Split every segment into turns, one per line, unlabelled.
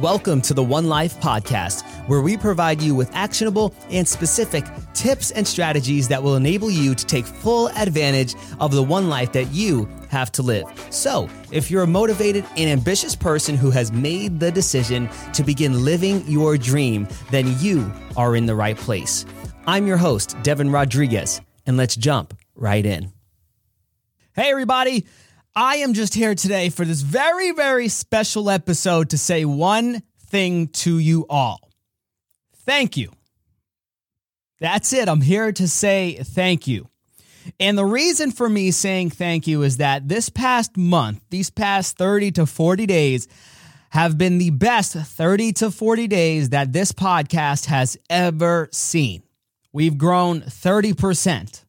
Welcome to the One Life podcast, where we provide you with actionable and specific tips and strategies that will enable you to take full advantage of the one life that you have to live. So, if you're a motivated and ambitious person who has made the decision to begin living your dream, then you are in the right place. I'm your host, Devin Rodriguez, and let's jump right in. Hey, everybody. I am just here today for this very, very special episode to say one thing to you all. Thank you. That's it. I'm here to say thank you. And the reason for me saying thank you is that this past month, these past 30 to 40 days, have been the best 30 to 40 days that this podcast has ever seen. We've grown 30%.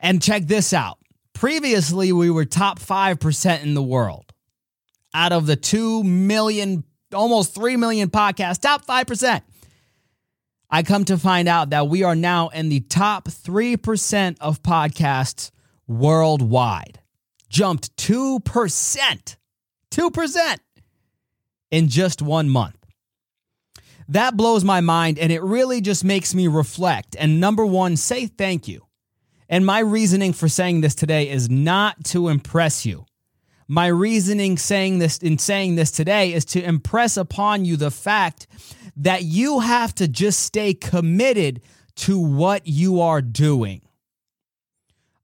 And check this out Previously, we were top 5% in the world. Out of the 2 million, almost 3 million podcasts, top 5%. I come to find out that we are now in the top 3% of podcasts worldwide. Jumped 2%. 2% in just one month. That blows my mind and it really just makes me reflect and number one, say thank you. And my reasoning for saying this today is not to impress you. My reasoning saying this in saying this today is to impress upon you the fact that you have to just stay committed to what you are doing.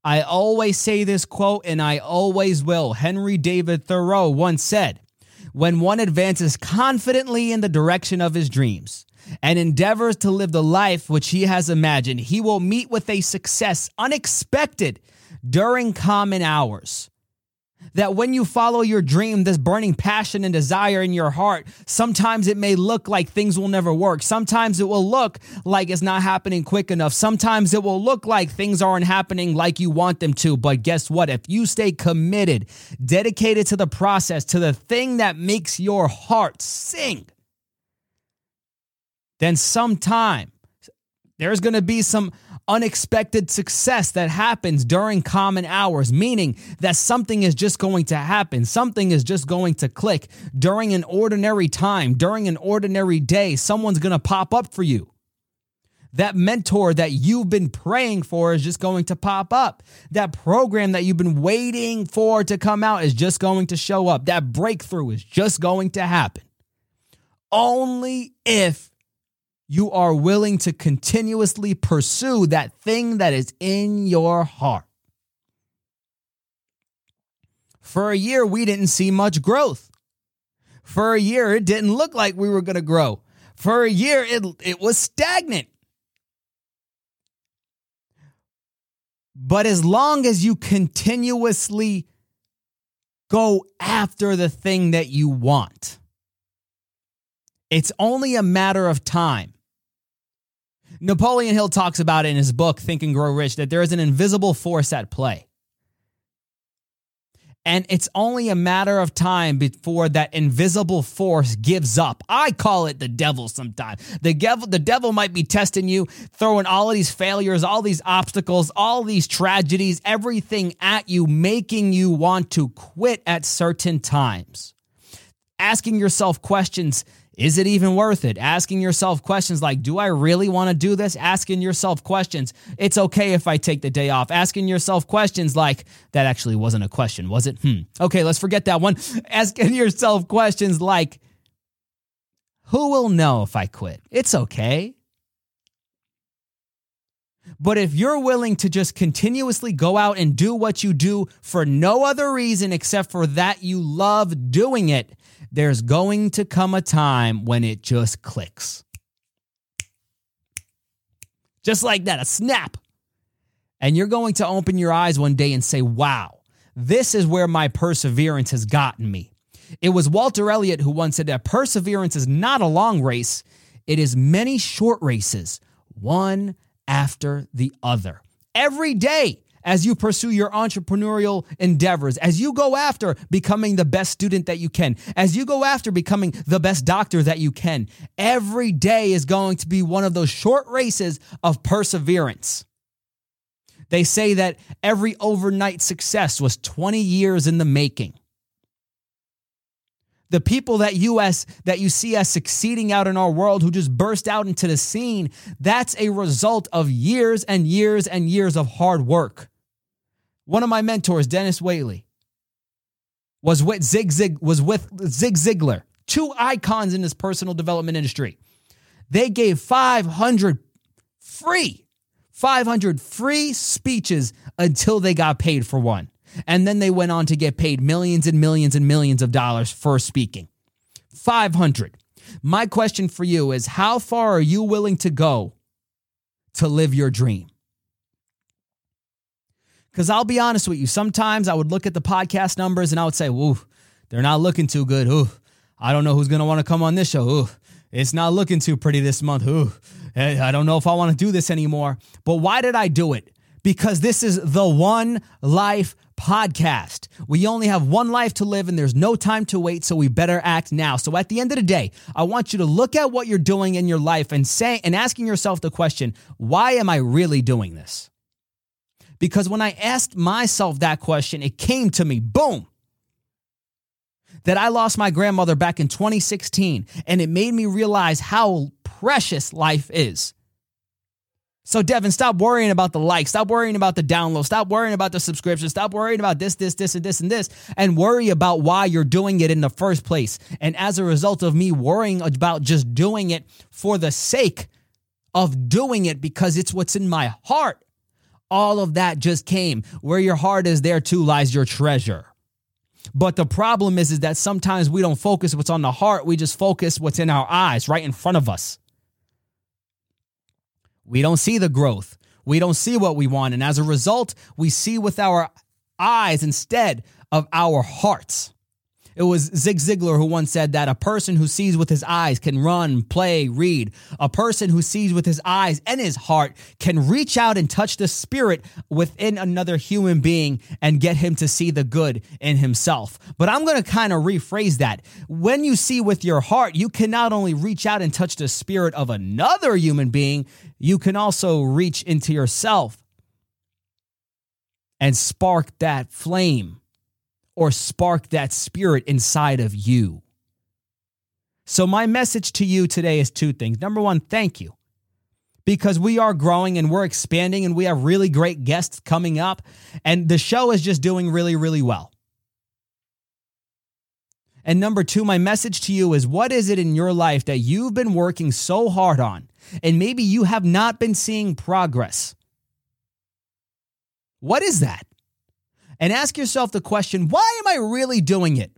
I always say this quote and I always will. Henry David Thoreau once said, When one advances confidently in the direction of his dreams, and endeavors to live the life which he has imagined, he will meet with a success unexpected during common hours. That when you follow your dream, this burning passion and desire in your heart, sometimes it may look like things will never work. Sometimes it will look like it's not happening quick enough. Sometimes it will look like things aren't happening like you want them to. But guess what? If you stay committed, dedicated to the process, to the thing that makes your heart sing, then sometime there's going to be some unexpected success that happens during common hours, meaning that something is just going to happen. Something is just going to click during an ordinary time, during an ordinary day. Someone's going to pop up for you. That mentor that you've been praying for is just going to pop up. That program that you've been waiting for to come out is just going to show up. That breakthrough is just going to happen. Only if you are willing to continuously pursue that thing that is in your heart. For a year, we didn't see much growth. For a year, it didn't look like we were going to grow. For a year, it, it was stagnant. But as long as you continuously go after the thing that you want, it's only a matter of time Napoleon Hill talks about it in his book, Think and Grow Rich, that there is an invisible force at play. And it's only a matter of time before that invisible force gives up. I call it the devil sometimes. The devil, the devil might be testing you, throwing all of these failures, all these obstacles, all these tragedies, everything at you, making you want to quit at certain times. Asking yourself questions is it even worth it? Asking yourself questions like, do I really want to do this? Asking yourself questions, it's okay if I take the day off. Asking yourself questions like, that actually wasn't a question, was it? Hmm. Okay, let's forget that one. Asking yourself questions like, who will know if I quit? It's okay. But if you're willing to just continuously go out and do what you do for no other reason except for that you love doing it, there's going to come a time when it just clicks. Just like that, a snap. And you're going to open your eyes one day and say, wow, this is where my perseverance has gotten me. It was Walter Elliott who once said that perseverance is not a long race, it is many short races, one after the other. Every day, as you pursue your entrepreneurial endeavors, as you go after becoming the best student that you can, as you go after becoming the best doctor that you can, every day is going to be one of those short races of perseverance. They say that every overnight success was 20 years in the making. The people that US that you see us succeeding out in our world who just burst out into the scene, that's a result of years and years and years of hard work. One of my mentors, Denis Waitley, was with Zig Zig was with Zig Ziglar, two icons in this personal development industry. They gave 500 free 500 free speeches until they got paid for one. And then they went on to get paid millions and millions and millions of dollars for speaking. 500. My question for you is how far are you willing to go to live your dream? Because I'll be honest with you, sometimes I would look at the podcast numbers and I would say, Ooh, they're not looking too good. Ooh, I don't know who's going to want to come on this show. Ooh, it's not looking too pretty this month. Ooh, eh, I don't know if I want to do this anymore. But why did I do it? Because this is the One Life podcast. We only have one life to live and there's no time to wait, so we better act now. So at the end of the day, I want you to look at what you're doing in your life and say and asking yourself the question, why am I really doing this? Because when I asked myself that question, it came to me, boom that I lost my grandmother back in 2016, and it made me realize how precious life is. So, Devin, stop worrying about the likes. Stop worrying about the download. Stop worrying about the subscription. Stop worrying about this, this, this, and this, and this, and worry about why you're doing it in the first place. And as a result of me worrying about just doing it for the sake of doing it because it's what's in my heart, all of that just came. Where your heart is, there too lies your treasure. But the problem is, is that sometimes we don't focus what's on the heart. We just focus what's in our eyes right in front of us. We don't see the growth. We don't see what we want. And as a result, we see with our eyes instead of our hearts. It was Zig Ziglar who once said that a person who sees with his eyes can run, play, read. A person who sees with his eyes and his heart can reach out and touch the spirit within another human being and get him to see the good in himself. But I'm going to kind of rephrase that. When you see with your heart, you can not only reach out and touch the spirit of another human being, you can also reach into yourself and spark that flame or spark that spirit inside of you. So, my message to you today is two things. Number one, thank you. Because we are growing and we're expanding and we have really great guests coming up, and the show is just doing really, really well. And number two, my message to you is what is it in your life that you've been working so hard on, and maybe you have not been seeing progress? What is that? And ask yourself the question why am I really doing it?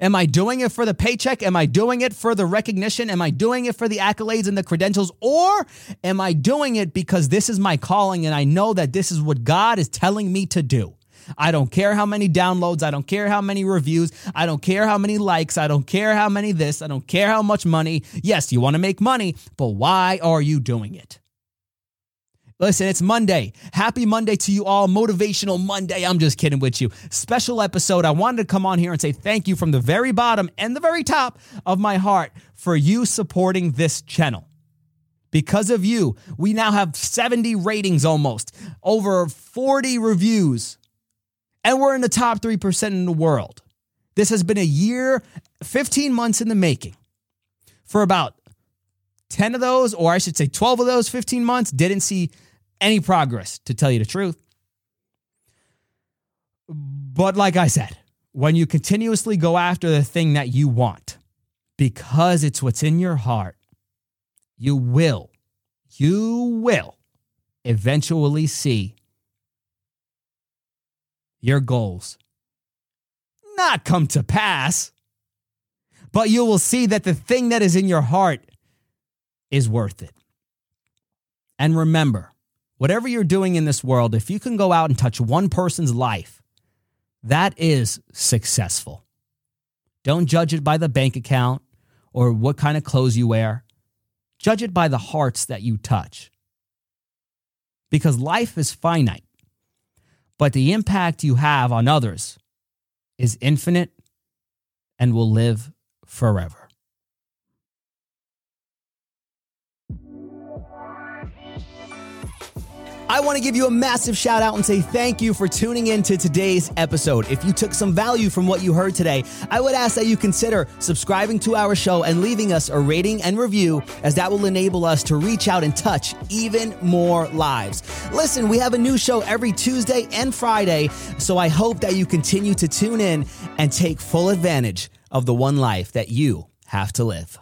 Am I doing it for the paycheck? Am I doing it for the recognition? Am I doing it for the accolades and the credentials? Or am I doing it because this is my calling and I know that this is what God is telling me to do? I don't care how many downloads. I don't care how many reviews. I don't care how many likes. I don't care how many this. I don't care how much money. Yes, you want to make money, but why are you doing it? Listen, it's Monday. Happy Monday to you all. Motivational Monday. I'm just kidding with you. Special episode. I wanted to come on here and say thank you from the very bottom and the very top of my heart for you supporting this channel. Because of you, we now have 70 ratings almost, over 40 reviews, and we're in the top 3% in the world. This has been a year, 15 months in the making. For about 10 of those, or I should say 12 of those 15 months, didn't see any progress, to tell you the truth. But like I said, when you continuously go after the thing that you want, because it's what's in your heart, you will, you will eventually see your goals not come to pass, but you will see that the thing that is in your heart is worth it. And remember, whatever you're doing in this world, if you can go out and touch one person's life, that is successful. Don't judge it by the bank account or what kind of clothes you wear. Judge it by the hearts that you touch. Because life is finite, but the impact you have on others is infinite and will live forever. I want to give you a massive shout out and say thank you for tuning in to today's episode. If you took some value from what you heard today, I would ask that you consider subscribing to our show and leaving us a rating and review, as that will enable us to reach out and touch even more lives. Listen, we have a new show every Tuesday and Friday, so I hope that you continue to tune in and take full advantage of the one life that you have to live.